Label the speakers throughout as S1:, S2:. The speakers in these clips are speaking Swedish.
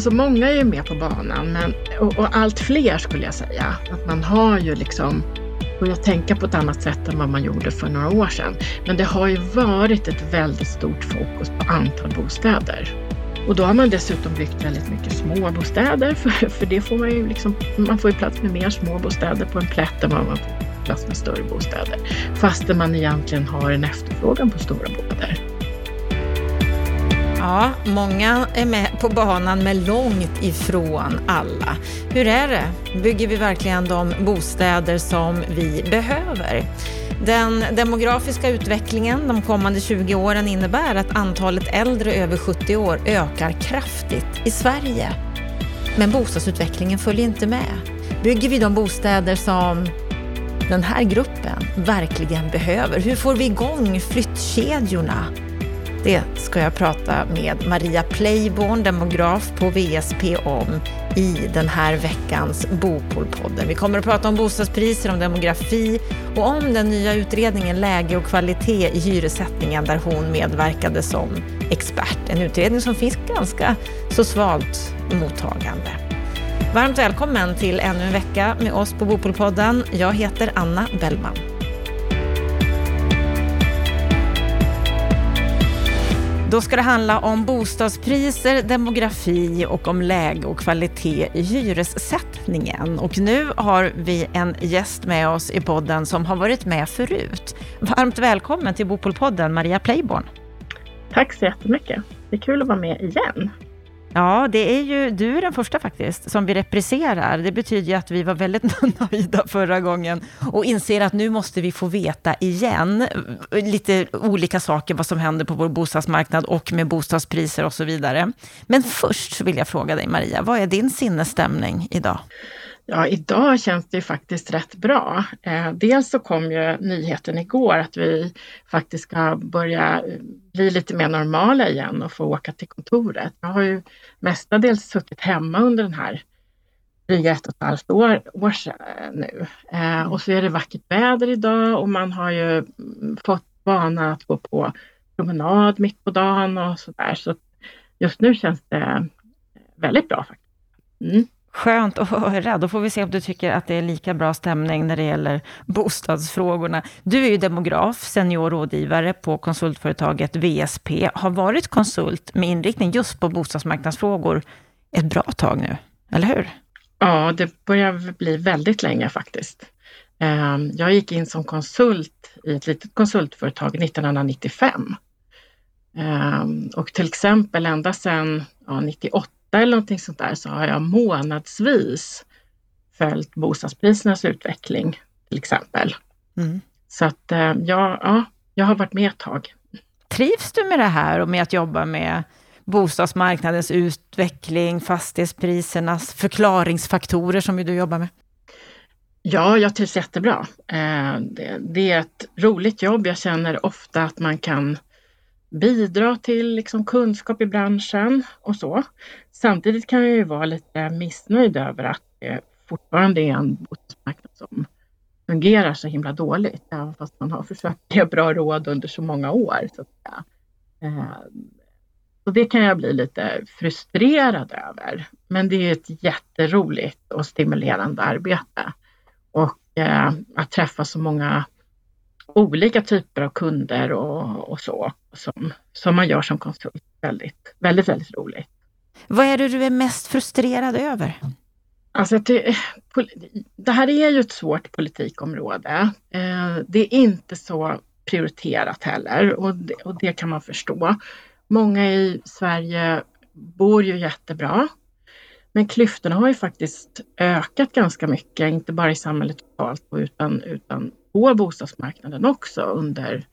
S1: Alltså många är ju med på banan men, och, och, allt fler skulle jag säga. Att man har ju liksom börjat tänka på ett annat sätt än vad man gjorde för några år sedan. Men det har ju varit ett väldigt stort fokus på antal bostäder. Och då har man dessutom byggt väldigt mycket småbostäder för, för det får man ju liksom, man får ju plats med mer småbostäder på en plätt än vad man får plats med större bostäder. Fastän man egentligen har en efterfrågan på stora bostäder.
S2: Ja, många är med på banan men långt ifrån alla. Hur är det? Bygger vi verkligen de bostäder som vi behöver? Den demografiska utvecklingen de kommande 20 åren innebär att antalet äldre över 70 år ökar kraftigt i Sverige. Men bostadsutvecklingen följer inte med. Bygger vi de bostäder som den här gruppen verkligen behöver? Hur får vi igång flyttkedjorna? Det ska jag prata med Maria Playborn, demograf på VSP om i den här veckans Bopolpodden. Vi kommer att prata om bostadspriser, om demografi och om den nya utredningen Läge och kvalitet i hyressättningen där hon medverkade som expert. En utredning som finns ganska så svalt mottagande. Varmt välkommen till ännu en vecka med oss på Bopolpodden. Jag heter Anna Bellman. Då ska det handla om bostadspriser, demografi och om läge och kvalitet i hyressättningen. Och nu har vi en gäst med oss i podden som har varit med förut. Varmt välkommen till Bopolpodden, Maria Playborn.
S1: Tack så jättemycket. Det är kul att vara med igen.
S2: Ja, det är ju, du är den första faktiskt som vi repriserar. Det betyder ju att vi var väldigt nöjda förra gången och inser att nu måste vi få veta igen eh, lite olika saker, vad som händer på vår bostadsmarknad och med bostadspriser och så vidare. Men först vill jag fråga dig Maria, vad är din sinnesstämning idag?
S1: Ja, idag känns det ju faktiskt rätt bra. Eh, dels så kom ju nyheten igår att vi faktiskt ska börja eh, bli lite mer normala igen och få åka till kontoret. Jag har ju mestadels suttit hemma under den här dryga ett och ett halvt år, år sedan nu. Eh, och så är det vackert väder idag och man har ju mm, fått vana att gå på promenad mitt på dagen och sådär. Så just nu känns det väldigt bra faktiskt. Mm.
S2: Skönt att höra. Då får vi se om du tycker att det är lika bra stämning när det gäller bostadsfrågorna. Du är ju demograf, senior rådgivare på konsultföretaget VSP, har varit konsult med inriktning just på bostadsmarknadsfrågor ett bra tag nu, eller hur?
S1: Ja, det börjar bli väldigt länge faktiskt. Ehm, jag gick in som konsult i ett litet konsultföretag 1995. Ehm, och till exempel ända sedan ja, 98 eller någonting sånt där så har jag månadsvis följt bostadsprisernas utveckling till exempel. Mm. Så att eh, ja, ja, jag har varit med ett tag.
S2: Trivs du med det här och med att jobba med bostadsmarknadens utveckling, fastighetsprisernas förklaringsfaktorer som ju du jobbar med?
S1: Ja, jag trivs jättebra. Eh, det är ett roligt jobb. Jag känner ofta att man kan bidra till liksom kunskap i branschen och så. Samtidigt kan jag ju vara lite missnöjd över att det fortfarande är en bostadsmarknad som fungerar så himla dåligt, även fast man har försökt ge bra råd under så många år. Så, att eh, så det kan jag bli lite frustrerad över. Men det är ett jätteroligt och stimulerande arbete. Och eh, att träffa så många olika typer av kunder och, och så som, som man gör som konsult. Väldigt, väldigt, väldigt roligt.
S2: Vad är det du är mest frustrerad över?
S1: Alltså det, det här är ju ett svårt politikområde. Eh, det är inte så prioriterat heller och det, och det kan man förstå. Många i Sverige bor ju jättebra. Men klyftorna har ju faktiskt ökat ganska mycket, inte bara i samhället totalt utan, utan på bostadsmarknaden också under,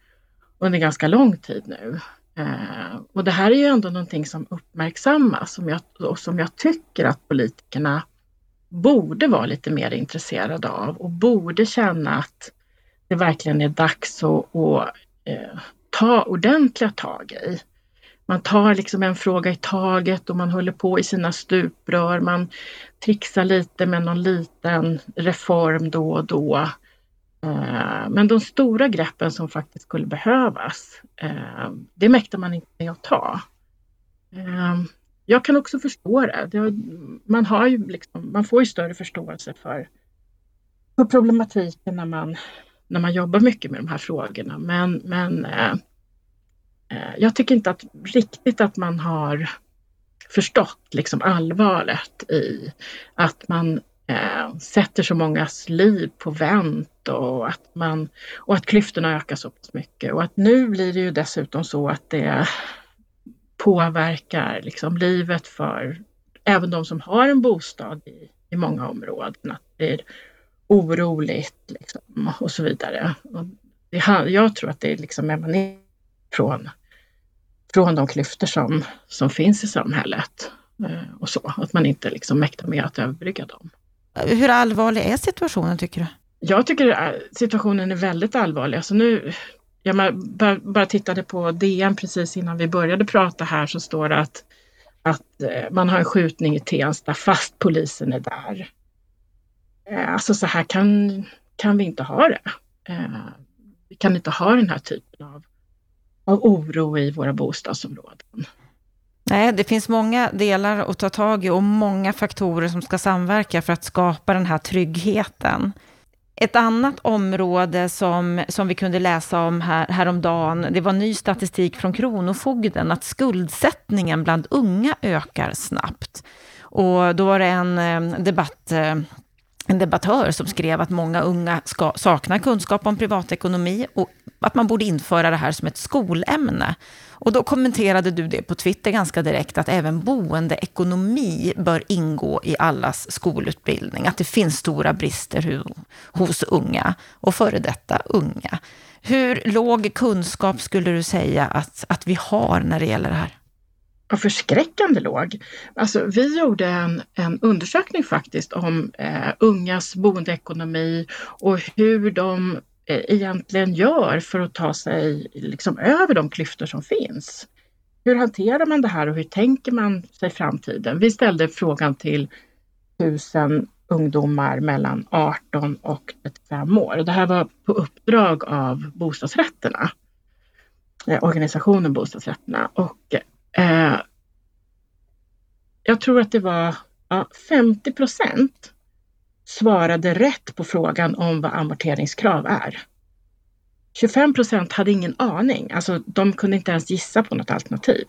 S1: under ganska lång tid nu. Eh, och det här är ju ändå någonting som uppmärksammas som jag, och som jag tycker att politikerna borde vara lite mer intresserade av och borde känna att det verkligen är dags att, att eh, ta ordentliga tag i. Man tar liksom en fråga i taget och man håller på i sina stuprör. Man trixar lite med någon liten reform då och då. Eh, men de stora greppen som faktiskt skulle behövas, eh, det mäktar man inte med att ta. Eh, jag kan också förstå det. man, har ju liksom, man får ju större förståelse för, för problematiken när man, när man jobbar mycket med de här frågorna. Men, men jag tycker inte att riktigt att man har förstått liksom allvaret i att man eh, sätter så mångas liv på vänt och att, man, och att klyftorna ökar så pass mycket. Och att nu blir det ju dessutom så att det påverkar liksom livet för även de som har en bostad i, i många områden. Att det blir oroligt liksom, och så vidare. Och det, jag tror att det är liksom emanerar från, från de klyftor som, som finns i samhället. Eh, och så, att man inte liksom mäktar med att överbrygga dem.
S2: Hur allvarlig är situationen tycker du?
S1: Jag tycker situationen är väldigt allvarlig. Alltså nu, jag bara tittade på DN precis innan vi började prata här så står det att, att eh, man har en skjutning i Tensta fast polisen är där. Eh, alltså så här kan, kan vi inte ha det. Eh, vi kan inte ha den här typen av, av oro i våra bostadsområden.
S2: Nej, det finns många delar att ta tag i och många faktorer som ska samverka för att skapa den här tryggheten. Ett annat område som, som vi kunde läsa om här, häromdagen, det var ny statistik från Kronofogden, att skuldsättningen bland unga ökar snabbt. Och då var det en eh, debatt eh, en debattör som skrev att många unga ska, saknar kunskap om privatekonomi och att man borde införa det här som ett skolämne. Och då kommenterade du det på Twitter ganska direkt, att även boendeekonomi bör ingå i allas skolutbildning, att det finns stora brister hos unga och före detta unga. Hur låg kunskap skulle du säga att, att vi har när det gäller det här?
S1: Var förskräckande låg. Alltså, vi gjorde en, en undersökning faktiskt om eh, ungas boendeekonomi och hur de Eh, egentligen gör för att ta sig liksom över de klyftor som finns. Hur hanterar man det här och hur tänker man sig framtiden? Vi ställde frågan till tusen ungdomar mellan 18 och 35 år. Det här var på uppdrag av bostadsrätterna, eh, organisationen Bostadsrätterna. Och, eh, jag tror att det var ja, 50 procent svarade rätt på frågan om vad amorteringskrav är. 25 procent hade ingen aning, alltså de kunde inte ens gissa på något alternativ.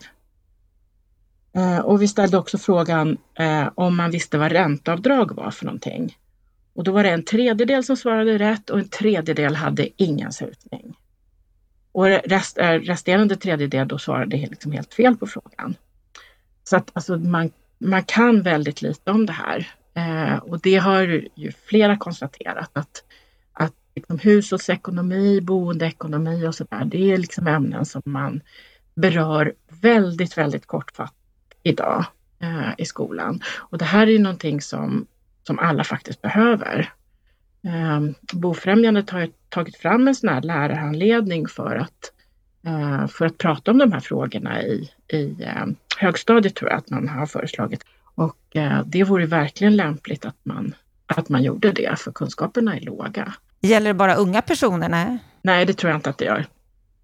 S1: Eh, och vi ställde också frågan eh, om man visste vad ränteavdrag var för någonting. Och då var det en tredjedel som svarade rätt och en tredjedel hade ingen susning. Och rest, eh, resterande tredjedel då svarade liksom helt fel på frågan. Så att alltså, man, man kan väldigt lite om det här. Eh, och det har ju flera konstaterat att, att liksom hushållsekonomi, boendeekonomi och sådär, det är liksom ämnen som man berör väldigt, väldigt kortfattat idag eh, i skolan. Och det här är ju någonting som, som alla faktiskt behöver. Eh, Bofrämjandet har tagit fram en sån här lärarhandledning för att, eh, för att prata om de här frågorna i, i eh, högstadiet tror jag att man har föreslagit. Och eh, det vore verkligen lämpligt att man, att man gjorde det, för kunskaperna är låga.
S2: Gäller det bara unga personer? Nej,
S1: nej det tror jag inte att det gör.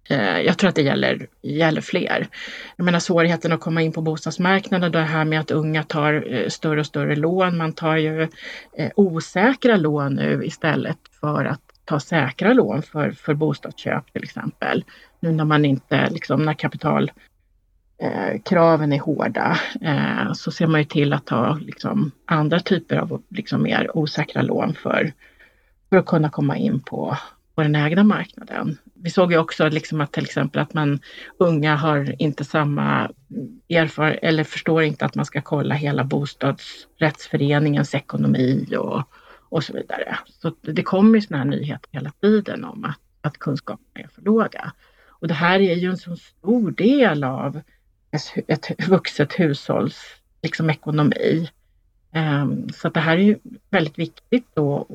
S1: Eh, jag tror att det gäller, gäller fler. Jag menar svårigheten att komma in på bostadsmarknaden, det här med att unga tar eh, större och större lån. Man tar ju eh, osäkra lån nu istället för att ta säkra lån för, för bostadsköp till exempel. Nu när man inte, liksom när kapital eh, kraven är hårda eh, så ser man ju till att ta liksom, andra typer av liksom, mer osäkra lån för, för att kunna komma in på, på den ägda marknaden. Vi såg ju också liksom att till exempel att man unga har inte samma erfarenhet eller förstår inte att man ska kolla hela bostadsrättsföreningens ekonomi och, och så vidare. Så det kommer ju sådana här nyheter hela tiden om att, att kunskaperna är för låga. Och det här är ju en så stor del av ett vuxet hushålls liksom, ekonomi. Um, så det här är ju väldigt viktigt då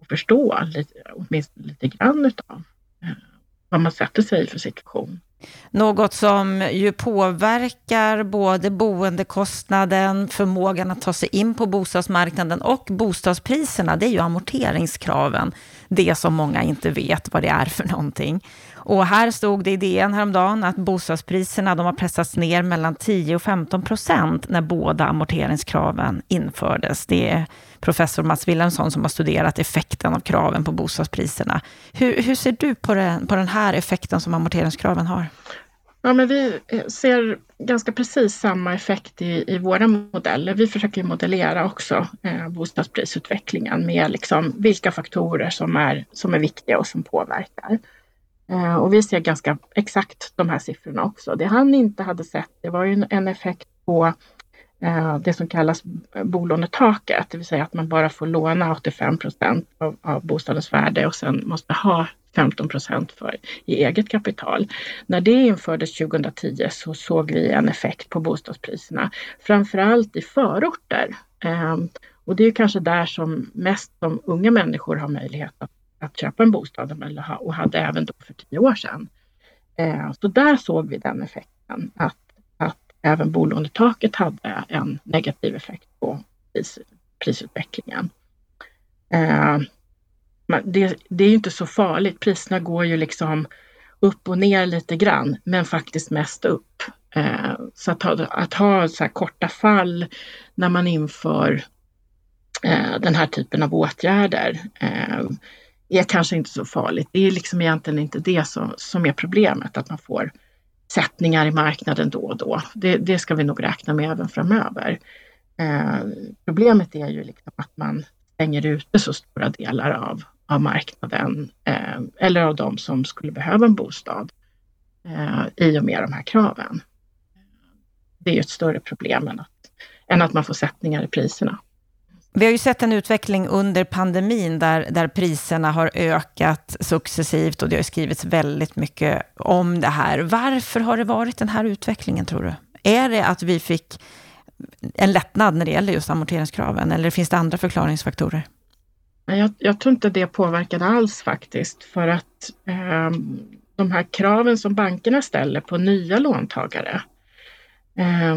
S1: att förstå lite, åtminstone lite grann utav eh, vad man sätter sig i för situation.
S2: Något som ju påverkar både boendekostnaden, förmågan att ta sig in på bostadsmarknaden och bostadspriserna, det är ju amorteringskraven. Det som många inte vet vad det är för någonting. Och här stod det i DN häromdagen att bostadspriserna de har pressats ner mellan 10 och 15 procent när båda amorteringskraven infördes. Det är professor Mats Wilhelmsson som har studerat effekten av kraven på bostadspriserna. Hur, hur ser du på den, på den här effekten som amorteringskraven har?
S1: Ja, men vi eh, ser ganska precis samma effekt i, i våra modeller. Vi försöker modellera också eh, bostadsprisutvecklingen med liksom vilka faktorer som är, som är viktiga och som påverkar. Eh, och vi ser ganska exakt de här siffrorna också. Det han inte hade sett, det var ju en effekt på Eh, det som kallas bolånetaket, det vill säga att man bara får låna 85 procent av, av bostadens värde och sen måste ha 15 procent för i eget kapital. När det infördes 2010 så såg vi en effekt på bostadspriserna, framförallt i förorter. Ehm, och det är kanske där som mest som unga människor har möjlighet att, att köpa en bostad och hade även då för tio år sedan. Ehm, så där såg vi den effekten att även bolånetaket hade en negativ effekt på pris, prisutvecklingen. Ehm, det, det är inte så farligt. Priserna går ju liksom upp och ner lite grann, men faktiskt mest upp. Eh, så att ha, att ha så korta fall när man inför eh, den här typen av åtgärder eh, är kanske inte så farligt. Det är liksom egentligen inte det som, som är problemet, att man får sättningar i marknaden då och då. Det, det ska vi nog räkna med även framöver. Eh, problemet är ju liksom att man stänger ute så stora delar av, av marknaden eh, eller av de som skulle behöva en bostad eh, i och med de här kraven. Det är ett större problem än att, än att man får sättningar i priserna.
S2: Vi har ju sett en utveckling under pandemin där, där priserna har ökat successivt och det har skrivits väldigt mycket om det här. Varför har det varit den här utvecklingen tror du? Är det att vi fick en lättnad när det gäller just amorteringskraven eller finns det andra förklaringsfaktorer?
S1: Jag, jag tror inte det påverkade alls faktiskt för att eh, de här kraven som bankerna ställer på nya låntagare eh,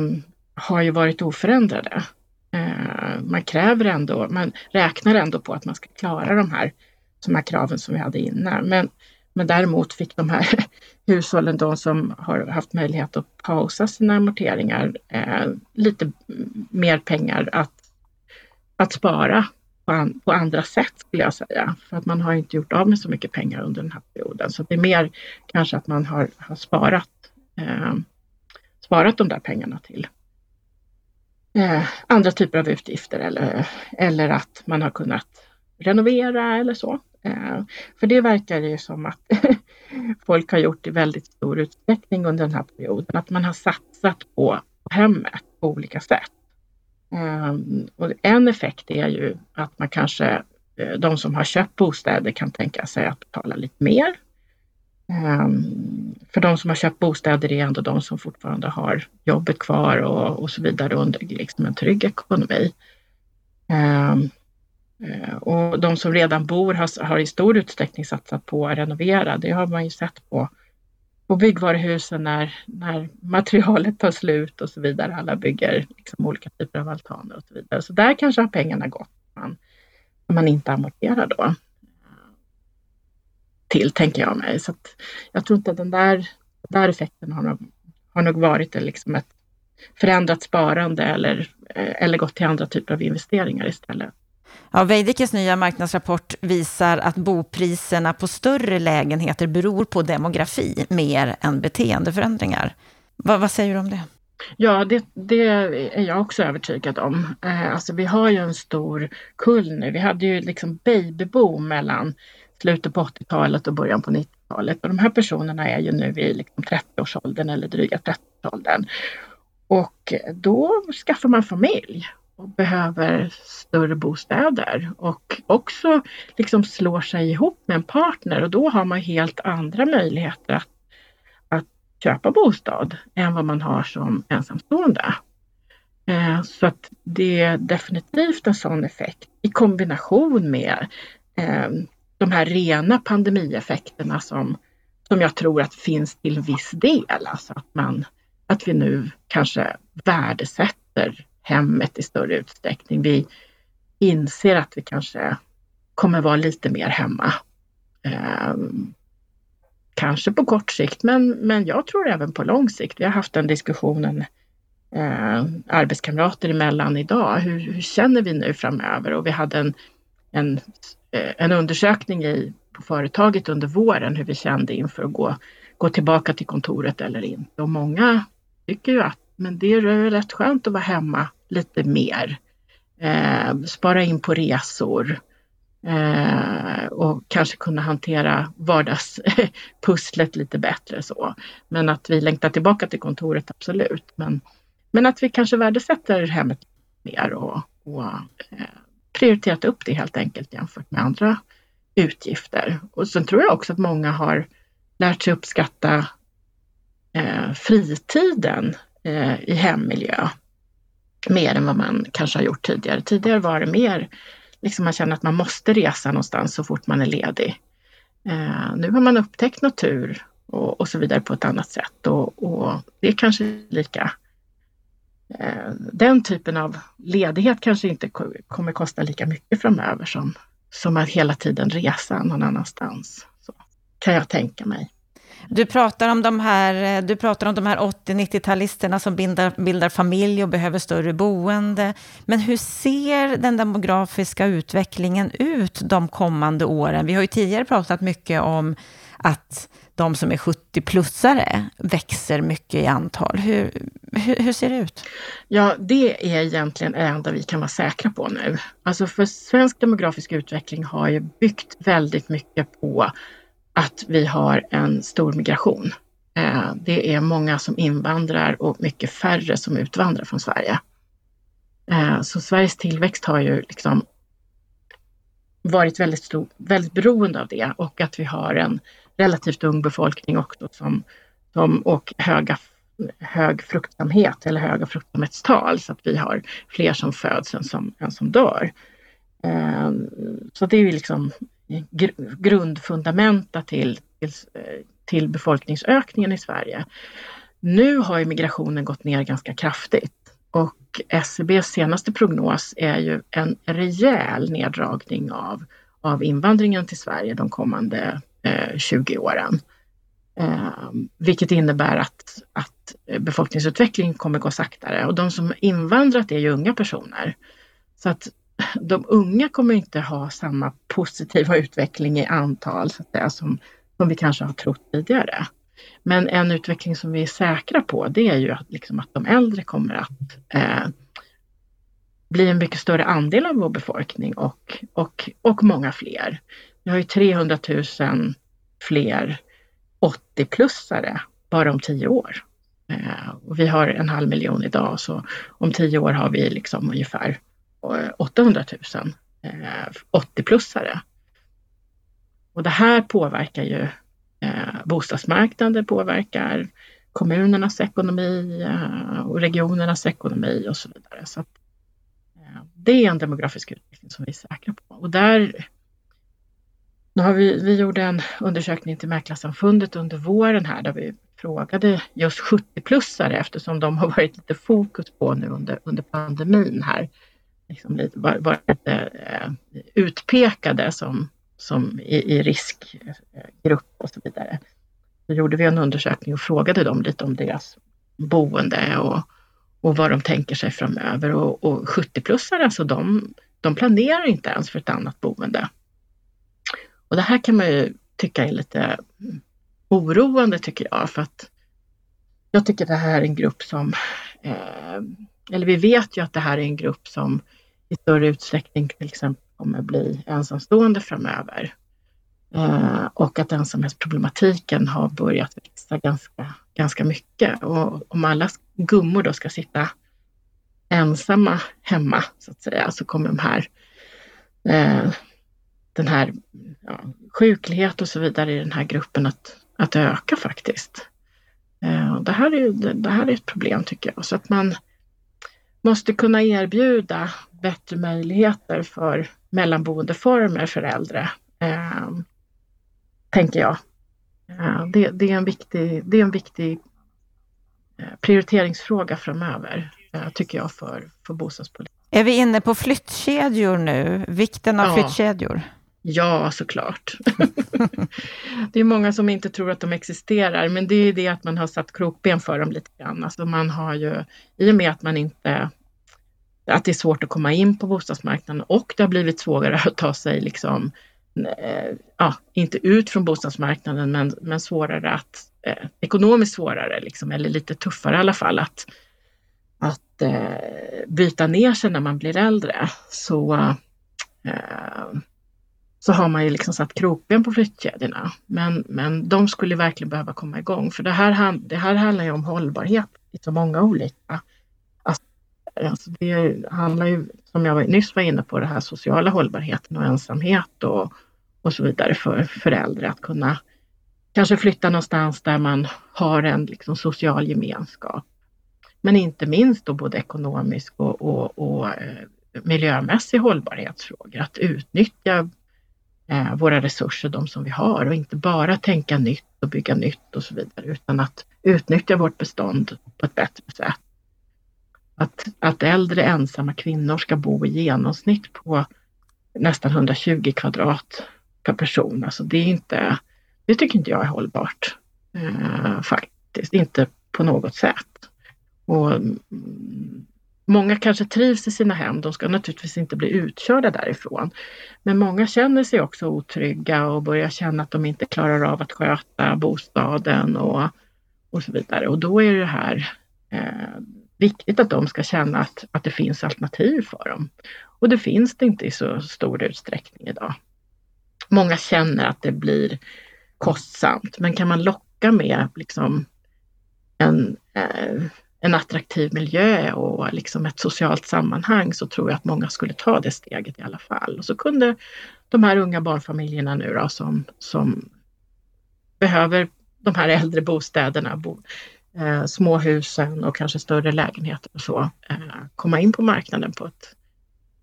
S1: har ju varit oförändrade. Eh, man kräver ändå, man räknar ändå på att man ska klara de här, de här kraven som vi hade innan. Men, men däremot fick de här hushållen, de som har haft möjlighet att pausa sina amorteringar, eh, lite mer pengar att, att spara på, an, på, andra sätt skulle jag säga. För att man har inte gjort av med så mycket pengar under den här perioden. Så det är mer kanske att man har, har sparat, eh, sparat de där pengarna till eh, andra typer av utgifter eller, eller att man har kunnat renovera eller så. Eh, för det verkar ju som att folk har gjort i väldigt stor utsträckning under den här perioden, att man har satsat på hemmet på olika sätt. Eh, och en effekt är ju att man kanske, eh, de som har köpt bostäder kan tänka sig att betala lite mer. Ehm, för de som har köpt bostäder är ändå de som fortfarande har jobbet kvar och, och så vidare under liksom en trygg ekonomi. Ehm, eh, och de som redan bor har, har, i stor utsträckning satsat på att renovera. Det har man ju sett på på byggvaruhusen när, när materialet tar slut och så vidare. Alla bygger liksom olika typer av altaner och så vidare. Så där kanske har pengarna gått man, man inte amorterar då. Till, tänker jag mig. Så jag tror inte att den där, där effekten har nog, har nog varit liksom ett förändrat sparande eller, eller gått till andra typer av investeringar istället.
S2: Ja, Veidekkes nya marknadsrapport visar att bopriserna på större lägenheter beror på demografi mer än beteendeförändringar. Vad, vad säger du om det?
S1: Ja, det, det, är jag också övertygad om. Eh, alltså, vi har ju en stor kull nu. Vi hade ju liksom babyboom mellan slutet på 80-talet och början på 90-talet. Och de här personerna är ju nu i liksom 30-årsåldern eller dryga 30-årsåldern. Och då skaffar man familj och behöver större bostäder och också liksom slår sig ihop med en partner och då har man helt andra möjligheter att, att köpa bostad än vad man har som ensamstående. Eh, så att det är definitivt en sån effekt i kombination med eh, de här rena pandemieffekterna som, som jag tror att finns till viss del. Alltså att, man, att vi nu kanske värdesätter hemmet i större utsträckning. Vi inser att vi kanske kommer vara lite mer hemma. Eh, kanske på kort sikt, men, men jag tror även på lång sikt. Vi har haft den diskussionen eh, arbetskamrater emellan idag. Hur, hur, känner vi nu framöver? Och vi hade en, en, Eh, en undersökning i, på företaget under våren hur vi kände inför att gå, gå tillbaka till kontoret eller inte. Och många tycker ju att men det är rätt skönt att vara hemma lite mer. Eh, spara in på resor eh, och kanske kunna hantera vardagspusslet lite bättre så. Men att vi längtar tillbaka till kontoret, absolut. Men, men att vi kanske värdesätter hemmet mer och, och eh, prioriterat upp det helt enkelt jämfört med andra utgifter. Och sen tror jag också att många har lärt sig uppskatta eh, fritiden eh, i hemmiljö mer än vad man kanske har gjort tidigare. Tidigare var det mer, liksom man känner att man måste resa någonstans så fort man är ledig. Eh, nu har man upptäckt natur och, och, så vidare på ett annat sätt och, och det är kanske lika Eh, den typen av ledighet kanske inte kommer kosta lika mycket framöver som, som att hela tiden resa någon annanstans. Så kan jag tänka mig.
S2: Du pratar om de här, eh, du pratar om de här 80-90-talisterna som bildar, bildar familj och behöver större boende. Men hur ser den demografiska utvecklingen ut de kommande åren? Vi har ju tidigare pratat mycket om att de som är 70-plussare växer mycket i antal. Hur, hur, hur, ser det ut?
S1: Ja, det är egentligen det enda vi kan vara säkra på nu. Alltså för svensk demografisk utveckling har ju byggt väldigt mycket på att vi har en stor migration. Eh, det är många som invandrar och mycket färre som utvandrar från Sverige. Eh, så Sveriges tillväxt har ju liksom varit väldigt, stor, väldigt beroende av det och att vi har en relativt ung befolkning också som, som och höga, hög fruktsamhet eller höga fruktsamhetstal så att vi har fler som föds än som, än som dör. Ehm, så det är ju liksom grundfundamenta till, till, till befolkningsökningen i Sverige. Nu har ju migrationen gått ner ganska kraftigt och SCBs senaste prognos är ju en rejäl neddragning av, av invandringen till Sverige de kommande eh, 20 åren. Eh, vilket innebär att, att befolkningsutvecklingen kommer gå saktare och de som invandrat är ju unga personer. Så att de unga kommer inte ha samma positiva utveckling i antal så att säga, som, som vi kanske har trott tidigare. Men en utveckling som vi är säkra på det är ju att, liksom, att de äldre kommer att eh, bli en mycket större andel av vår befolkning och, och, och många fler. Vi har ju 300 000 fler 80-plussare bara om tio år. Eh, och vi har en halv miljon idag så om tio år har vi liksom ungefär 800 000 80-plussare. Och det här påverkar ju eh, bostadsmarknaden, påverkar kommunernas ekonomi eh, och regionernas ekonomi och så vidare. Så att, eh, det är en demografisk utveckling som vi är säkra på. Och där nu har vi, vi gjorde en undersökning till Mäklarsamfundet under våren här där vi frågade just 70-plussare eftersom de har varit lite fokus på nu under, under pandemin här liksom lite, varit eh, utpekade som, som i, i riskgrupp och så vidare. Då gjorde vi en undersökning och frågade dem lite om deras boende och, och vad de tänker sig framöver. Och, och 70-plussare, alltså de, de planerar inte ens för ett annat boende. Och det här kan man ju tycka är lite oroande tycker jag, för att jag tycker det här är en grupp som, eh, eller vi vet ju att det här är en grupp som i större utsträckning till exempel kommer bli ensamstående framöver. Eh, och att ensamhetsproblematiken har börjat växa ganska, ganska mycket. Och om alla gummor då ska sitta ensamma hemma så att säga så kommer de här eh, den här ja, sjuklighet och så vidare i den här gruppen att, att öka faktiskt. Eh, det, här är, det här är ett problem tycker jag. Så att man måste kunna erbjuda bättre möjligheter för mellanboendeformer för äldre, eh, tänker jag. Eh, det, det, är en viktig, det är en viktig eh, prioriteringsfråga framöver, eh, tycker jag, för, för bostadspolitiken.
S2: Är vi inne på flyttkedjor nu? Vikten av ja. flyttkedjor?
S1: Ja, såklart. det är många som inte tror att de existerar, men det är det att man har satt krokben för dem lite grann. Alltså man har ju, i och med att man inte att det är svårt att komma in på bostadsmarknaden och det har blivit svårare att ta sig liksom, eh, ja, inte ut från bostadsmarknaden men, men svårare att, eh, ekonomiskt svårare liksom, eller lite tuffare i alla fall att, att eh, byta ner sig när man blir äldre. Så, eh, så har man ju liksom satt krokben på flyttkedjorna. Men, men de skulle verkligen behöva komma igång för det här, det här handlar ju om hållbarhet i så många olika Alltså det handlar ju, som jag nyss var inne på, det här sociala hållbarheten och ensamhet och, och så vidare för, föräldrar att kunna kanske flytta någonstans där man har en liksom social gemenskap. Men inte minst då både ekonomisk och, och, och eh, miljömässig hållbarhetsfrågor. Att utnyttja eh, våra resurser, de som vi har och inte bara tänka nytt och bygga nytt och så vidare utan att utnyttja vårt bestånd på ett bättre sätt att, att äldre ensamma kvinnor ska bo i genomsnitt på nästan 120 kvadrat per person. Alltså det är inte, det tycker inte jag är hållbart eh, faktiskt, inte på något sätt. Och mm, Många kanske trivs i sina hem, de ska naturligtvis inte bli utkörda därifrån. Men många känner sig också otrygga och börjar känna att de inte klarar av att sköta bostaden och, och så vidare. Och då är det här eh, viktigt att de ska känna att, att det finns alternativ för dem. Och det finns det inte i så stor utsträckning idag. Många känner att det blir kostsamt, men kan man locka med liksom en, eh, en attraktiv miljö och liksom ett socialt sammanhang så tror jag att många skulle ta det steget i alla fall. Och så kunde de här unga barnfamiljerna nu då som, som behöver de här äldre bostäderna bo, eh, småhusen och kanske större lägenheter och så eh, komma in på marknaden på ett,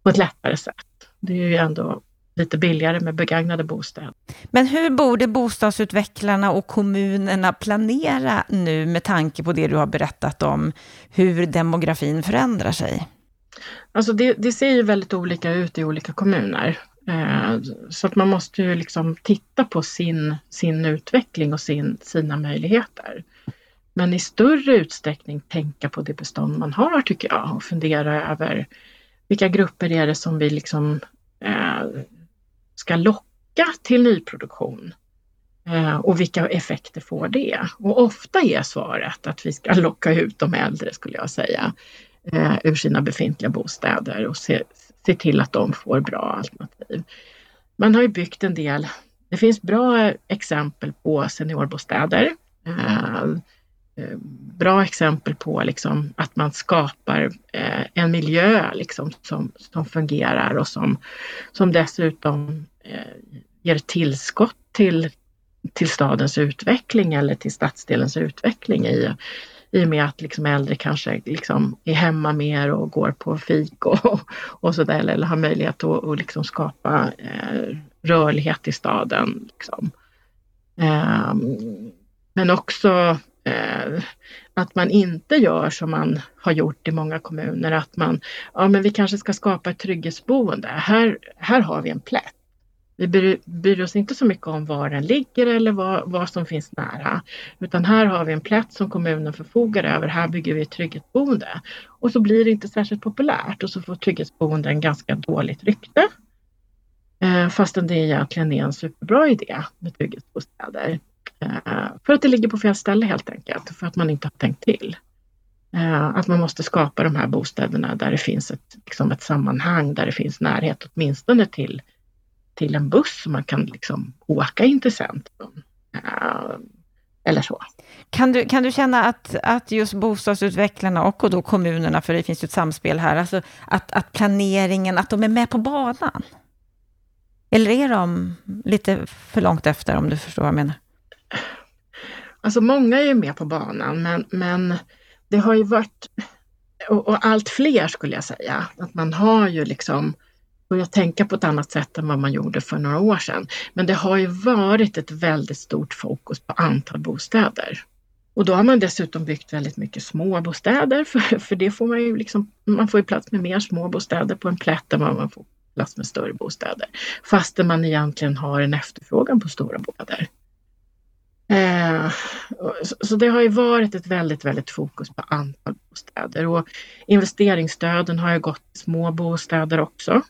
S1: på ett lättare sätt. Det är ju ändå lite billigare med begagnade bostäder.
S2: Men hur borde bostadsutvecklarna och kommunerna planera nu med tanke på det du har berättat om hur demografin förändrar sig?
S1: Alltså det, det ser ju väldigt olika ut i olika kommuner. Eh, så att man måste ju liksom titta på sin, sin utveckling och sin, sina möjligheter. Men i större utsträckning tänka på det bestånd man har tycker jag och fundera över vilka grupper är det som vi liksom eh, ska locka till nyproduktion eh, och vilka effekter får det? Och ofta är svaret att vi ska locka ut de äldre skulle jag säga eh, ur sina befintliga bostäder och se, se till att de får bra alternativ. Man har ju byggt en del, det finns bra exempel på seniorbostäder. Eh, Eh, bra exempel på liksom att man skapar eh, en miljö liksom som, som fungerar och som, som dessutom eh, ger tillskott till, till stadens utveckling eller till stadsdelens utveckling i, i och med att liksom äldre kanske liksom är hemma mer och går på fik och, och sådär eller har möjlighet att, och liksom skapa eh, rörlighet i staden. Liksom. Eh, men också eh, att man inte gör som man har gjort i många kommuner, att man, ja men vi kanske ska skapa ett trygghetsboende. Här, här har vi en plätt. Vi bryr, bryr oss inte så mycket om var den ligger eller vad, vad som finns nära. Utan här har vi en plätt som kommunen förfogar över. Här bygger vi ett trygghetsboende. Och så blir det inte särskilt populärt och så får trygghetsboende en ganska dåligt rykte. Eh, fastän det egentligen är en superbra idé med trygghetsbostäder. Eh, för att det ligger på fel ställe helt enkelt, för att man inte har tänkt till. Eh, att man måste skapa de här bostäderna där det finns ett, liksom ett sammanhang, där det finns närhet åtminstone till, till en buss så man kan liksom åka in till centrum. Eh, eller så.
S2: Kan du, kan du känna att, att just bostadsutvecklarna och då kommunerna, för det finns ju ett samspel här, alltså att, att planeringen, att de är med på banan? Eller är de lite för långt efter, om du förstår vad jag menar?
S1: Alltså många är ju med på banan men, men det har ju varit, och, och, allt fler skulle jag säga, att man har ju liksom börjat tänka på ett annat sätt än vad man gjorde för några år sedan. Men det har ju varit ett väldigt stort fokus på antal bostäder. Och då har man dessutom byggt väldigt mycket små bostäder för, för det får man ju liksom, man får ju plats med mer små bostäder på en plätt än vad man får plats med större bostäder. Fastän man egentligen har en efterfrågan på stora bostäder. Eh, så det har ju varit ett väldigt, väldigt fokus på antal bostäder och investeringsstöden har ju gått till små bostäder också.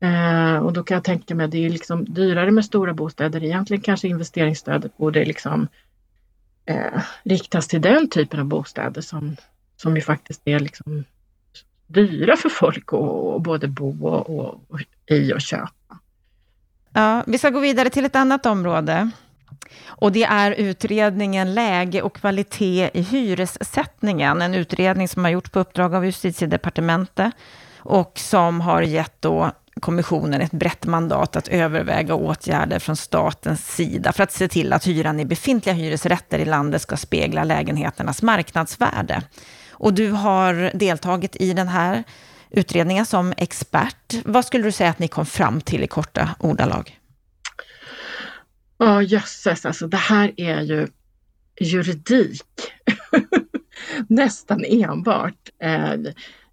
S1: Eh, och då kan jag tänka mig att det är liksom dyrare med stora bostäder. Egentligen kanske investeringsstödet borde liksom eh, riktas till den typen av bostäder som, som ju faktiskt är liksom dyra för folk att både bo och, och, och i och köpa.
S2: Ja, vi ska gå vidare till ett annat område. Och det är utredningen Läge och kvalitet i hyressättningen. En utredning som har gjorts på uppdrag av justitiedepartementet och som har gett då kommissionen ett brett mandat att överväga åtgärder från statens sida för att se till att hyran i befintliga hyresrätter i landet ska spegla lägenheternas marknadsvärde. Och du har deltagit i den här utredningen som expert. Vad skulle du säga att ni kom fram till i korta ordalag?
S1: Ja, oh, jösses, alltså det här är ju juridik. Nästan enbart. Eh,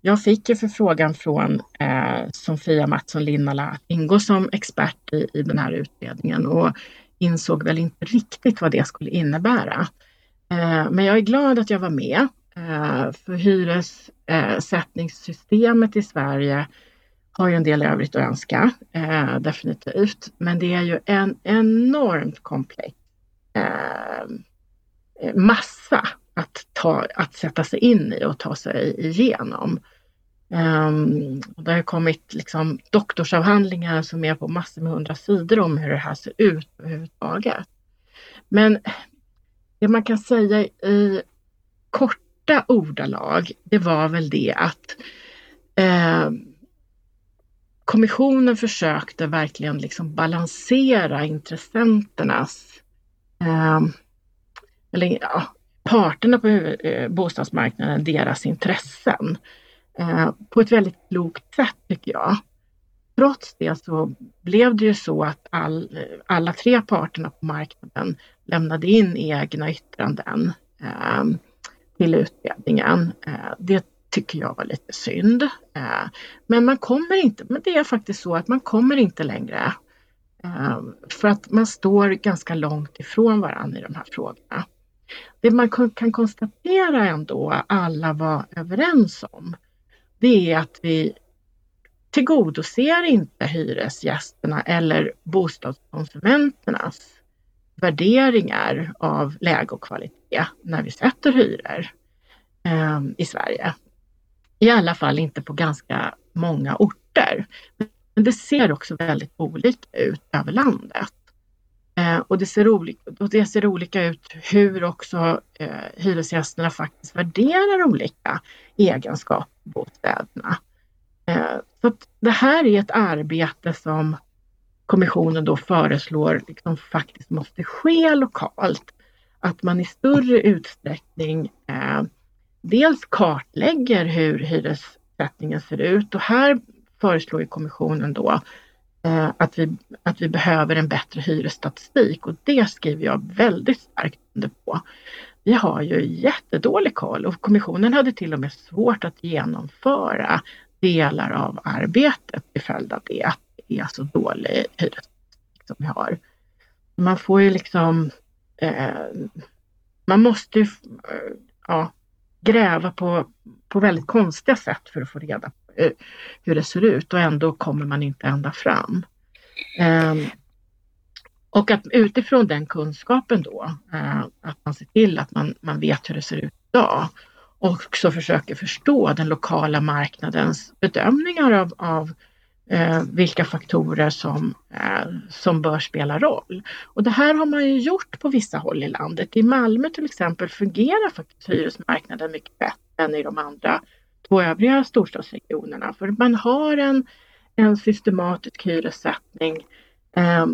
S1: jag fick ju förfrågan från eh, Sofia Mattsson Linnala att ingå som expert i, i den här utredningen och insåg väl inte riktigt vad det skulle innebära. Eh, men jag är glad att jag var med, eh, för hyressättningssystemet i Sverige har ju en del övrigt att önska, eh, definitivt. Men det är ju en enormt komplex eh, massa att, ta, att sätta sig in i och ta sig igenom. Um, det har kommit liksom doktorsavhandlingar som är på massor med hundra sidor om hur det här ser ut överhuvudtaget. Men det man kan säga i korta ordalag, det var väl det att eh, kommissionen försökte verkligen liksom balansera intressenternas, eh, eller ja, parterna på eh, bostadsmarknaden, deras intressen eh, på ett väldigt klokt sätt tycker jag. Trots det så blev det ju så att all, alla tre parterna på marknaden lämnade in egna yttranden eh, till utredningen. Eh, det tycker jag var lite synd. Eh, men man kommer inte, men det är faktiskt så att man kommer inte längre. Eh, för att man står ganska långt ifrån varandra i de här frågorna. Det man kan konstatera ändå, alla var överens om, det är att vi tillgodoser inte hyresgästerna eller bostadskonsumenternas värderingar av läge och kvalitet när vi sätter hyror eh, i Sverige. I alla fall inte på ganska många orter. Men det ser också väldigt olika ut över landet. Eh, och, det ser olika, och det ser olika ut hur också eh, hyresgästerna faktiskt värderar olika egenskaper i bostäderna. Eh, så det här är ett arbete som kommissionen då föreslår liksom faktiskt måste ske lokalt. Att man i större utsträckning eh, dels kartlägger hur hyressättningen ser ut och här föreslår kommissionen då eh, att, vi, att vi behöver en bättre hyresstatistik och det skriver jag väldigt starkt under på. Vi har ju jättedålig koll och kommissionen hade till och med svårt att genomföra delar av arbetet till följd av det, att det är så dålig hyresstatistik som vi har. Man får ju liksom, eh, man måste ju, eh, ja, gräva på, på väldigt konstiga sätt för att få reda på hur, det ser ut och ändå kommer man inte ända fram. Ehm, och att utifrån den kunskapen då, eh, att man ser till att man, man vet hur det ser ut idag och också försöker förstå den lokala marknadens bedömningar av, av eh, vilka faktorer som, eh, som bör spela roll. Och det här har man ju gjort på vissa håll i landet. I Malmö till exempel fungerar faktiskt hyresmarknaden mycket bättre än i de andra två övriga storstadsregionerna. För man har en, en systematisk hyressättning eh,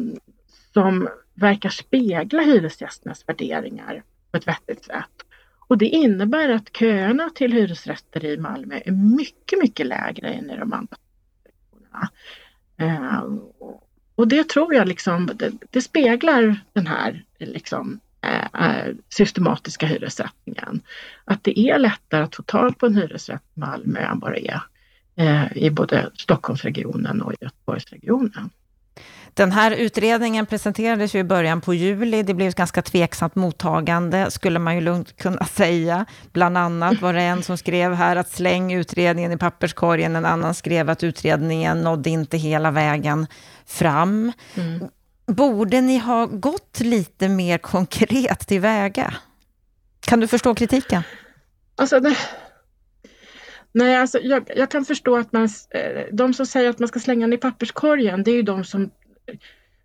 S1: som verkar spegla hyresgästernas värderingar på ett vettigt sätt. Och det innebär att köerna till hyresrätter i Malmö är mycket, mycket lägre än i de andra kvinna. Eh, och det tror jag liksom, det, det speglar den här liksom, eh, eh, systematiska hyressättningen. Att det är lättare att få tag på en hyresrätt i Malmö än vad det är eh, i både Stockholmsregionen och Göteborgsregionen.
S2: Den här utredningen presenterades ju i början på juli. Det blev ett ganska tveksamt mottagande, skulle man ju lugnt kunna säga. Bland annat var det en som skrev här att släng utredningen i papperskorgen. En annan skrev att utredningen nådde inte hela vägen fram. Mm. Borde ni ha gått lite mer konkret tillväga? Kan du förstå kritiken?
S1: Alltså, det, nej, alltså jag, jag, kan förstå att man, eh, de som säger att man ska slänga den i papperskorgen, det är ju de som,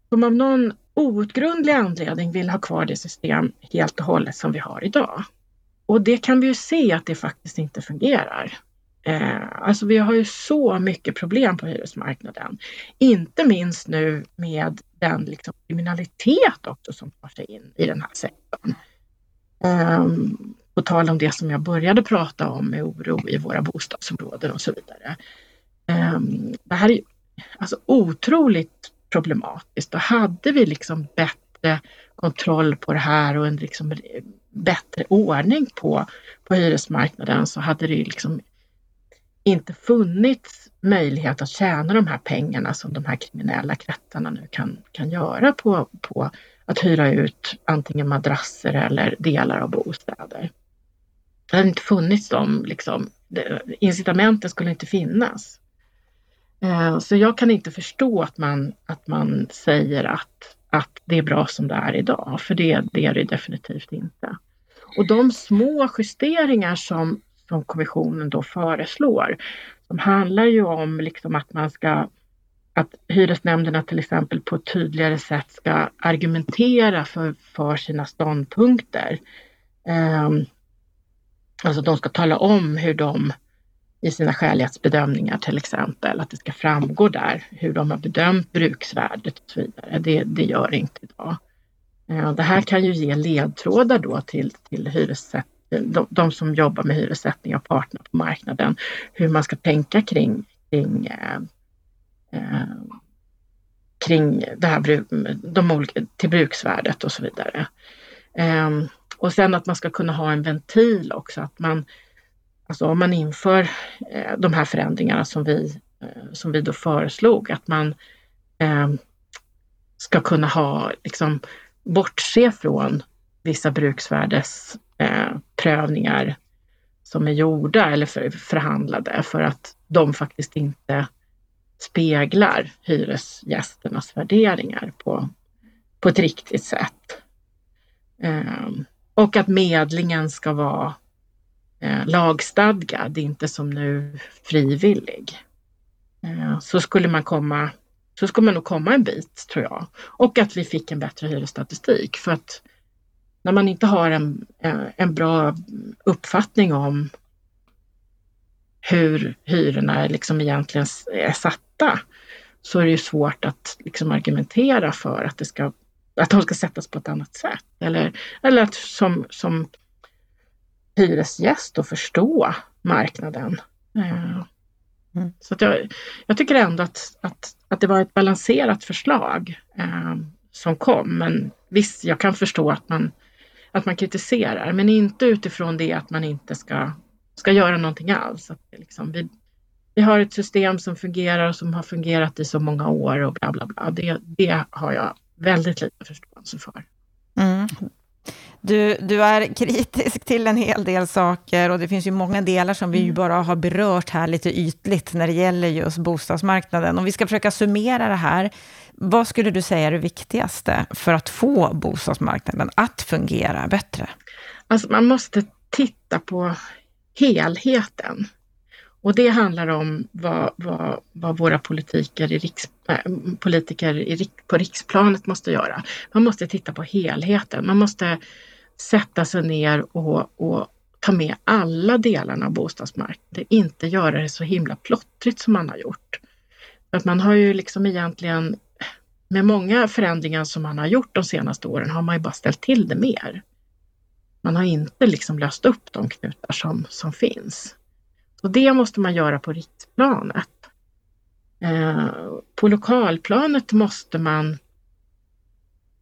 S1: som av någon outgrundlig anledning vill ha kvar det system helt och hållet som vi har idag. Och det kan vi ju se att det faktiskt inte fungerar. Eh, alltså vi har ju så mycket problem på hyresmarknaden. Inte minst nu med den liksom kriminalitet också som tar sig in i den här sektorn. Eh, på tal om det som jag började prata om med oro i våra bostadsområden och så vidare. Eh, det här är alltså otroligt problematiskt och hade vi liksom bättre kontroll på det här och en liksom bättre ordning på, på hyresmarknaden så hade det liksom inte funnits möjlighet att tjäna de här pengarna som de här kriminella kretsarna nu kan, kan göra på, på att hyra ut antingen madrasser eller delar av bostäder. Det hade inte funnits de, liksom, incitamenten skulle inte finnas. Eh, så jag kan inte förstå att man, att man säger att, att det är bra som det är idag, för det, det är det definitivt inte. Och de små justeringar som, som kommissionen då föreslår, de handlar ju om liksom att man ska att hyresnämnderna till exempel på ett tydligare sätt ska argumentera för, för sina ståndpunkter. Um, alltså de ska tala om hur de i sina skälighetsbedömningar till exempel, att det ska framgå där hur de har bedömt bruksvärdet och så vidare. Det, det gör det inte idag. Eh, det här kan ju ge ledtrådar då till, till hyressätt, de, de, som jobbar med hyressättning och parterna på marknaden, hur man ska tänka kring, kring eh, eh kring det här de olika, till bruksvärdet och så vidare. Eh, och sen att man ska kunna ha en ventil också, att man, alltså om man inför eh, de här förändringarna som vi, eh, som vi då föreslog, att man ehm, ska kunna ha, liksom, bortse från vissa bruksvärdesprövningar eh, som är gjorda eller för, förhandlade för att de faktiskt inte speglar hyresgästernas värderingar på, på ett riktigt sätt. Ehm, och att medlingen ska vara eh, lagstadgad, inte som nu frivillig. Eh, så skulle man komma så skulle man nog komma en bit tror jag. Och att vi fick en bättre hyresstatistik för att när man inte har en, eh, en bra uppfattning om hur hyrorna liksom egentligen är satta så är det ju svårt att liksom argumentera för att, det ska, att de ska sättas på ett annat sätt. Eller, eller att som, som hyresgäst då förstå marknaden. Eh, mm. Så att jag, jag tycker ändå att, att, att det var ett balanserat förslag eh, som kom. Men visst, jag kan förstå att man, att man kritiserar, men inte utifrån det att man inte ska ska göra någonting alls. Att liksom, vi, vi har ett system som fungerar och som har fungerat i så många år och bla bla bla. Det, det har jag väldigt lite förståelse för. Mm.
S2: Du, du är kritisk till en hel del saker och det finns ju många delar som vi ju mm. bara har berört här lite ytligt när det gäller just bostadsmarknaden. Om vi ska försöka summera det här, vad skulle du säga är det viktigaste för att få bostadsmarknaden att fungera bättre?
S1: Alltså man måste titta på helheten. Och det handlar om vad, vad, vad våra politiker, i riks, äh, politiker i, på riksplanet måste göra. Man måste titta på helheten. Man måste sätta sig ner och, och ta med alla delarna av bostadsmarknaden. Inte göra det så himla plottrigt som man har gjort. Att man har ju liksom egentligen med många förändringar som man har gjort de senaste åren har man ju bara ställt till det mer. Man har inte liksom löst upp de knutar som, som finns. Och det måste man göra på riksplanet. Eh, på lokalplanet måste man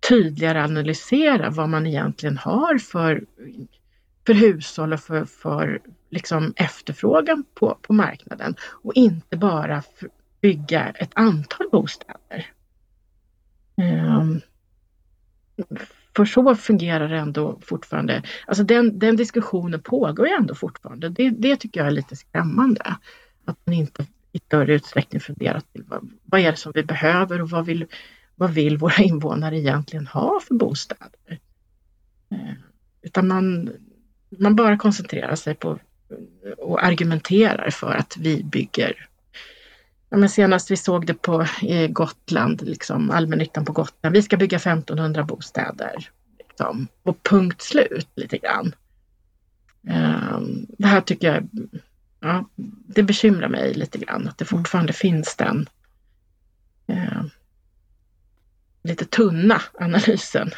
S1: tydligare analysera vad man egentligen har för för hushåll och för, för liksom efterfrågan på, på marknaden och inte bara bygga ett antal bostäder. Um, för så fungerar det ändå fortfarande. Alltså den, den diskussionen pågår ju ändå fortfarande. Det, det tycker jag är lite skrämmande. Att man inte i större utsträckning funderar till vad, vad är det som vi behöver och vad vill, vad vill våra invånare egentligen ha för bostäder? Eh, utan man, man bara koncentrerar sig på och argumenterar för att vi bygger Ja, men senast vi såg det på i Gotland, liksom, allmännyttan på Gotland. Vi ska bygga 1500 bostäder. Liksom, och punkt slut lite grann. Um, det här tycker jag, ja, det bekymrar mig lite grann att det fortfarande finns den uh, lite tunna analysen.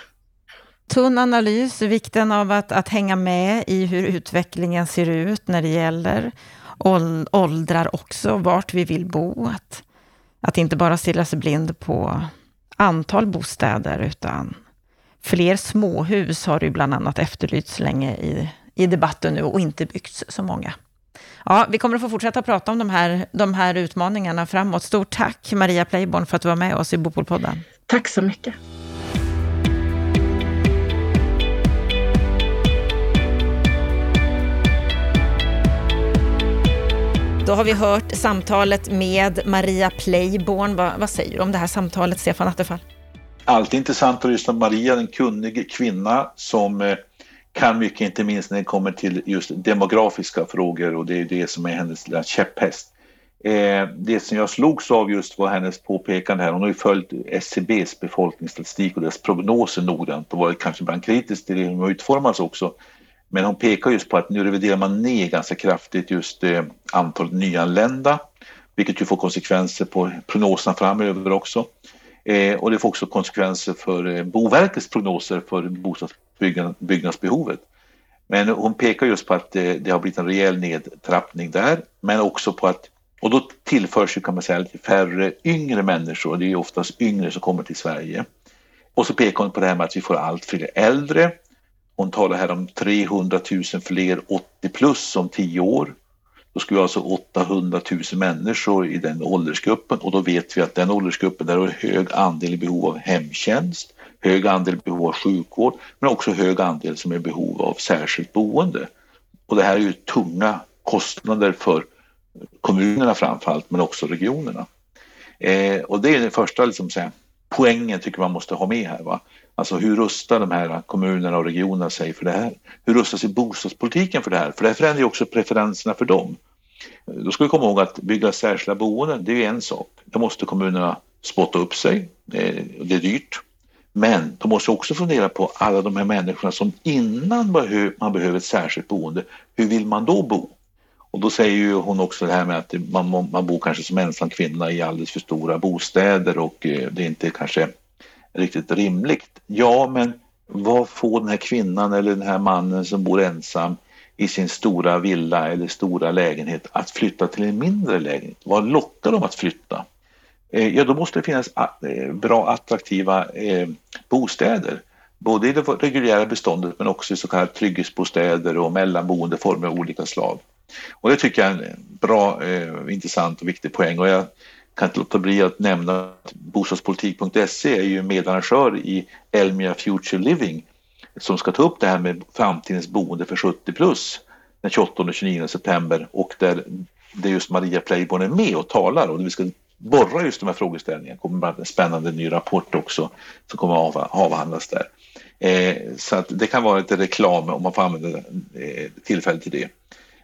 S2: Tunn analys, vikten av att, att hänga med i hur utvecklingen ser ut när det gäller åldrar också, vart vi vill bo. Att, att inte bara stirra sig blind på antal bostäder, utan fler småhus har ju bland annat efterlysts länge i, i debatten nu och inte byggts så många. Ja, vi kommer att få fortsätta prata om de här, de här utmaningarna framåt. Stort tack Maria Playborn för att du var med oss i Bopolpodden.
S1: Tack så mycket.
S2: Då har vi hört samtalet med Maria Playborn. Vad, vad säger du om det här samtalet, Stefan Attefall?
S3: Alltid intressant att lyssna på Maria, en kunnig kvinna som eh, kan mycket, inte minst när det kommer till just demografiska frågor och det är det som är hennes lilla käpphäst. Eh, det som jag slogs av just var hennes påpekande här, hon har ju följt SCBs befolkningsstatistik och dess prognoser noggrant och varit kanske ibland kritisk till hur de utformas också. Men hon pekar just på att nu reviderar man ner ganska kraftigt just eh, antalet nyanlända, vilket ju får konsekvenser på prognoserna framöver också. Eh, och det får också konsekvenser för eh, Boverkets prognoser för bostadsbyggnadsbehovet. Men hon pekar just på att det, det har blivit en rejäl nedtrappning där, men också på att och då tillförs ju kan man säga lite färre yngre människor, det är ju oftast yngre som kommer till Sverige. Och så pekar hon på det här med att vi får allt fler äldre hon talar här om 300 000 fler 80 plus om 10 år. Då skulle vi alltså 800 000 människor i den åldersgruppen och då vet vi att den åldersgruppen där har hög andel i behov av hemtjänst, hög andel i behov av sjukvård men också hög andel som är i behov av särskilt boende. Och det här är ju tunga kostnader för kommunerna framförallt men också regionerna. Eh, och det är den första liksom, så här, poängen tycker man måste ha med här. Va? Alltså hur rustar de här kommunerna och regionerna sig för det här? Hur rustar sig bostadspolitiken för det här? För det här förändrar ju också preferenserna för dem. Då ska vi komma ihåg att bygga särskilda boenden, det är ju en sak. Då måste kommunerna spotta upp sig, det är dyrt. Men de måste också fundera på alla de här människorna som innan man behöver ett särskilt boende, hur vill man då bo? Och då säger ju hon också det här med att man, man bor kanske som ensam kvinna i alldeles för stora bostäder och eh, det är inte kanske riktigt rimligt. Ja, men vad får den här kvinnan eller den här mannen som bor ensam i sin stora villa eller stora lägenhet att flytta till en mindre lägenhet? Vad lockar dem att flytta? Eh, ja, då måste det finnas ah, eh, bra attraktiva eh, bostäder. Både i det reguljära beståndet men också i så kallade trygghetsbostäder och mellanboendeformer av olika slag. Och det tycker jag är en bra, intressant och viktig poäng. Och jag kan inte låta bli att nämna att bostadspolitik.se är ju medarrangör i Elmia Future Living som ska ta upp det här med framtidens boende för 70 plus den 28 och 29 september och där det just Maria Playborn är med och talar och vi ska borra just de här frågeställningarna. Det kommer bland en spännande ny rapport också som kommer att avhandlas där. Eh, så att det kan vara lite reklam om man får använda eh, tillfället till det.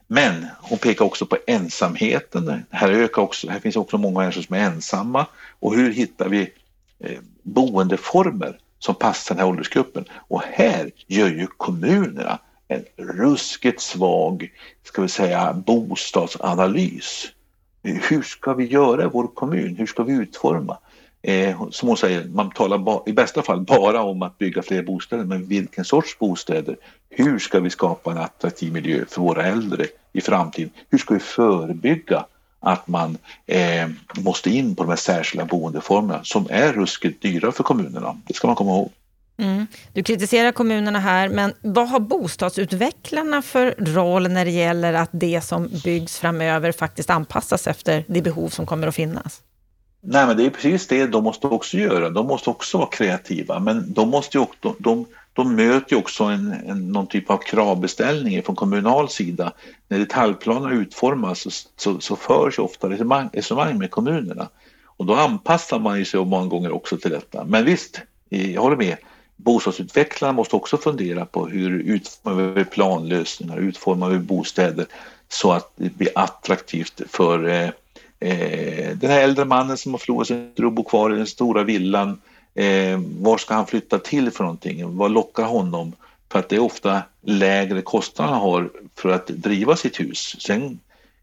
S3: Men hon pekar också på ensamheten. Här, ökar också, här finns också många människor som är ensamma. Och hur hittar vi eh, boendeformer som passar den här åldersgruppen? Och här gör ju kommunerna en ruskigt svag, ska vi säga, bostadsanalys. Hur ska vi göra i vår kommun? Hur ska vi utforma? Eh, som hon säger, man talar i bästa fall bara om att bygga fler bostäder, men vilken sorts bostäder? Hur ska vi skapa en attraktiv miljö för våra äldre i framtiden? Hur ska vi förebygga att man eh, måste in på de här särskilda boendeformerna som är ruskigt dyra för kommunerna? Det ska man komma ihåg.
S2: Mm. Du kritiserar kommunerna här, men vad har bostadsutvecklarna för roll när det gäller att det som byggs framöver faktiskt anpassas efter det behov som kommer att finnas?
S3: Nej, men det är precis det de måste också göra. De måste också vara kreativa, men de, måste ju, de, de, de möter ju också en, en, någon typ av kravbeställning från kommunal sida. När detaljplanerna utformas så, så, så förs ju ofta resonemang, resonemang med kommunerna och då anpassar man ju sig många gånger också till detta. Men visst, jag håller med bostadsutvecklarna måste också fundera på hur utformar vi planlösningar, utformar vi bostäder så att det blir attraktivt för eh, eh, den här äldre mannen som har förlorat sin fru och bor kvar i den stora villan. Eh, var ska han flytta till för någonting? Vad lockar honom? För att det är ofta lägre kostnader han har för att driva sitt hus. Sen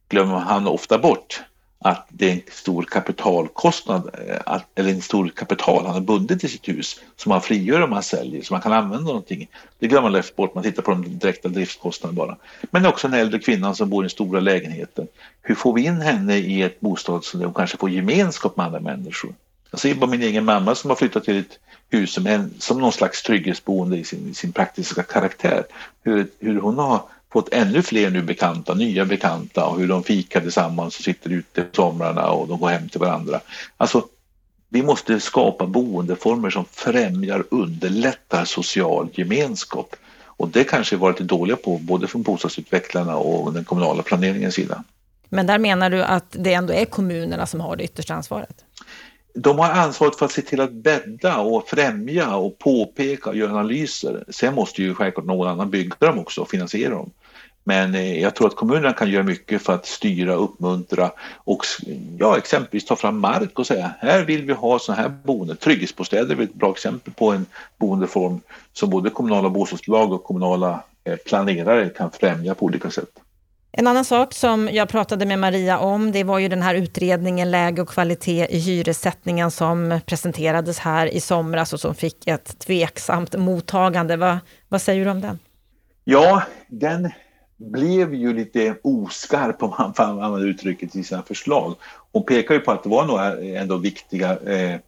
S3: glömmer han ofta bort att det är en stor kapitalkostnad eh, att, eller en stor kapital han har bundit i sitt hus som han frigör om han säljer så man kan använda någonting. Det glömmer man lätt bort, man tittar på de direkta driftskostnaderna bara. Men också den äldre kvinnan som bor i stora lägenheten. Hur får vi in henne i ett bostadsområde hon kanske får gemenskap med andra människor? Jag ser bara min egen mamma som har flyttat till ett hus som, en, som någon slags trygghetsboende i sin, i sin praktiska karaktär. Hur, hur hon har fått ännu fler nu bekanta, nya bekanta och hur de fikar tillsammans och sitter ute på somrarna och de går hem till varandra. Alltså, vi måste skapa boendeformer som främjar och underlättar social gemenskap. Och det kanske vi varit lite dåliga på, både från bostadsutvecklarna och den kommunala planeringens sida.
S2: Men där menar du att det ändå är kommunerna som har det yttersta ansvaret?
S3: De har ansvaret för att se till att bädda och främja och påpeka och göra analyser. Sen måste ju självklart någon annan bygga dem också och finansiera dem. Men eh, jag tror att kommunerna kan göra mycket för att styra, uppmuntra och ja, exempelvis ta fram mark och säga här vill vi ha sådana här boenden. Trygghetsbostäder är ett bra exempel på en boendeform som både kommunala bostadsbolag och kommunala eh, planerare kan främja på olika sätt.
S2: En annan sak som jag pratade med Maria om, det var ju den här utredningen Läge och kvalitet i hyressättningen som presenterades här i somras och som fick ett tveksamt mottagande. Va, vad säger du om den?
S3: Ja, den blev ju lite oskarp om man får använda uttrycket i sina förslag. Hon pekar ju på att det var några ändå viktiga eh, eh,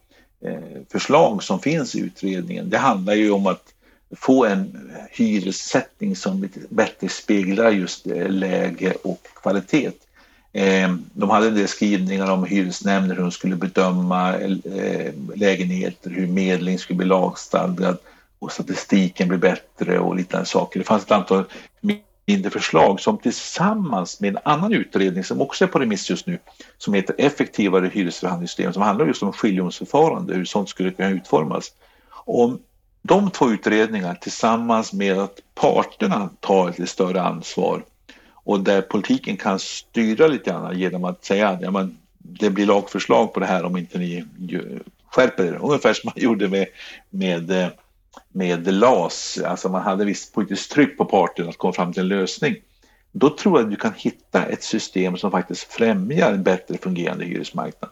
S3: förslag som finns i utredningen. Det handlar ju om att få en hyressättning som bättre speglar just eh, läge och kvalitet. Eh, de hade en del skrivningar om hyresnämnder, hur de skulle bedöma eh, lägenheter, hur medling skulle bli lagstadgad och statistiken blir bättre och liknande saker. Det fanns ett antal mindre förslag som tillsammans med en annan utredning som också är på remiss just nu som heter Effektivare hyresförhandlingssystem som handlar just om skiljomsförfarande, hur sånt skulle kunna utformas. Om de två utredningarna tillsammans med att parterna tar ett lite större ansvar och där politiken kan styra lite grann genom att säga att ja, det blir lagförslag på det här om inte ni skärper er. Ungefär som man gjorde med, med, med LAS, alltså man hade visst politiskt tryck på parterna att komma fram till en lösning. Då tror jag att du kan hitta ett system som faktiskt främjar en bättre fungerande hyresmarknad.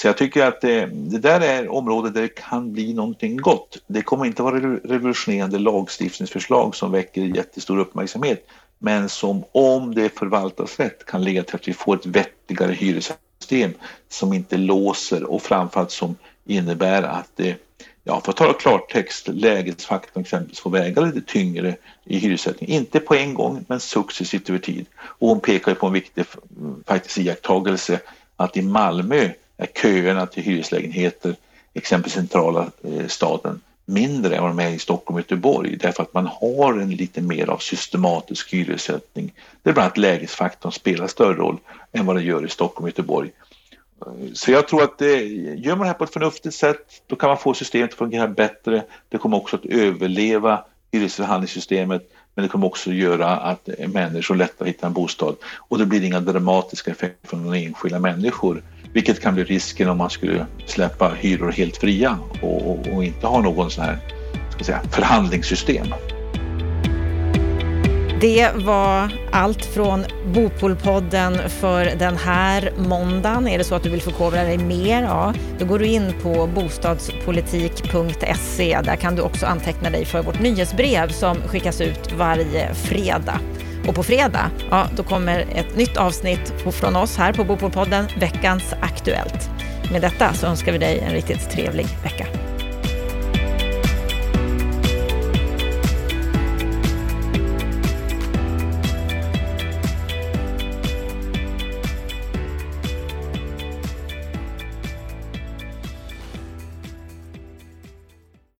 S3: Så jag tycker att det, det, där är området där det kan bli någonting gott. Det kommer inte vara revolutionerande lagstiftningsförslag som väcker jättestor uppmärksamhet men som om det förvaltas rätt kan leda till att vi får ett vettigare hyressystem som inte låser och framförallt som innebär att det, ja för att tala klartext, lägesfaktorn exempelvis får väga lite tyngre i hyressättningen. Inte på en gång men successivt över tid. Och hon pekar på en viktig faktiskt iakttagelse att i Malmö är köerna till hyreslägenheter, exempelvis centrala eh, staden, mindre än vad de är i Stockholm och Göteborg därför att man har en lite mer av systematisk hyressättning där bland annat lägesfaktorn spelar större roll än vad den gör i Stockholm och Göteborg. Eh, så jag tror att det, gör man det här på ett förnuftigt sätt då kan man få systemet att fungera bättre. Det kommer också att överleva hyresförhandlingssystemet men det kommer också göra att människor lättare hittar en bostad och det blir inga dramatiska effekter för de enskilda människor vilket kan bli risken om man skulle släppa hyror helt fria och, och, och inte ha någon sån här ska säga, förhandlingssystem.
S2: Det var allt från Bopolpodden för den här måndagen. Är det så att du vill förkovra dig mer, ja, då går du in på bostadspolitik.se. Där kan du också anteckna dig för vårt nyhetsbrev som skickas ut varje fredag. Och på fredag, ja, då kommer ett nytt avsnitt från oss här på Bopolpodden, veckans Aktuellt. Med detta så önskar vi dig en riktigt trevlig vecka.